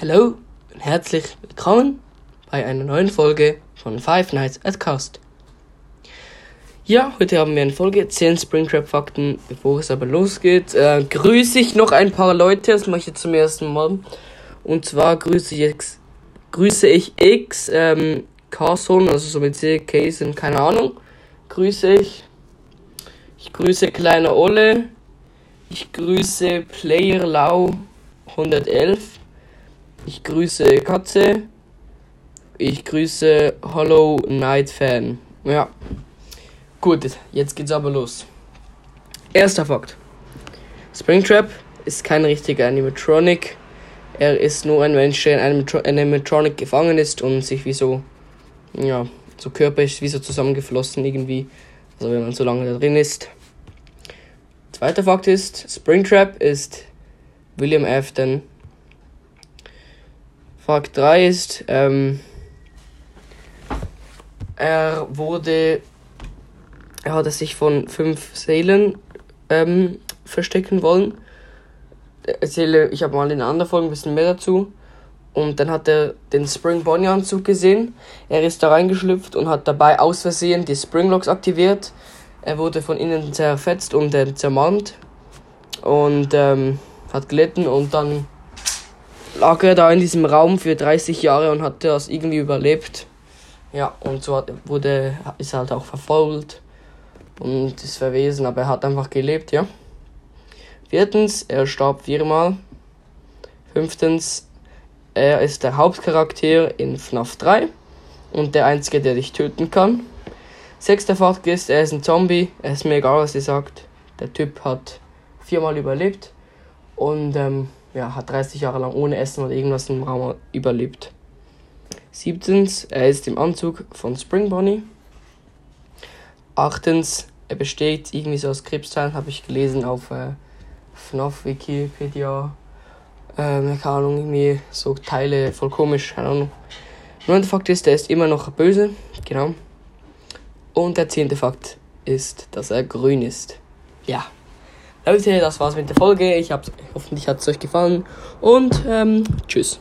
Hallo und herzlich willkommen bei einer neuen Folge von Five Nights at Cast. Ja, heute haben wir eine Folge 10 Springtrap Fakten. Bevor es aber losgeht, äh, grüße ich noch ein paar Leute. Das mache ich jetzt zum ersten Mal. Und zwar grüße ich X, grüße ich X, ähm, Carson, also so mit C, Case und keine Ahnung. Grüße ich. Ich grüße kleiner Olle. Ich grüße Player Lau 111. Ich grüße Katze. Ich grüße Hollow Knight Fan. Ja. Gut, jetzt geht's aber los. Erster Fakt. Springtrap ist kein richtiger Animatronic. Er ist nur ein Mensch, der in einem Animatronic gefangen ist und sich wie so, ja, so Körper ist wie so zusammengeflossen irgendwie. Also wenn man so lange da drin ist. Zweiter Fakt ist, Springtrap ist William Afton Fakt 3 ist, ähm, er wurde, er hatte sich von fünf Seelen ähm, verstecken wollen. Erzähle, ich habe mal in einer anderen Folge ein bisschen mehr dazu. Und dann hat er den Spring Bonnie Anzug gesehen. Er ist da reingeschlüpft und hat dabei aus Versehen die Springlocks aktiviert. Er wurde von innen zerfetzt und äh, zermalmt und ähm, hat gelitten und dann lag er da in diesem Raum für 30 Jahre und hat das irgendwie überlebt. Ja, und so wurde, ist halt auch verfolgt und ist verwesen, aber er hat einfach gelebt, ja. Viertens, er starb viermal. Fünftens, er ist der Hauptcharakter in FNAF 3 und der einzige, der dich töten kann. Sechster Fakt ist, er ist ein Zombie. Es ist mir egal, was ihr sagt. Der Typ hat viermal überlebt und ähm, ja, hat 30 Jahre lang ohne Essen oder irgendwas im Raum überlebt. Siebtens, er ist im Anzug von Spring Bonnie. Achtens, er besteht irgendwie so aus Krebsteilen, habe ich gelesen auf äh, FNAF Wikipedia. Ähm, keine Ahnung, irgendwie so Teile, voll komisch, keine Ahnung. Neunter Fakt ist, er ist immer noch böse, genau. Und der zehnte Fakt ist, dass er grün ist. Ja. Leute, das war's mit der Folge. Ich hab's, hoffentlich hat es euch gefallen. Und ähm, tschüss.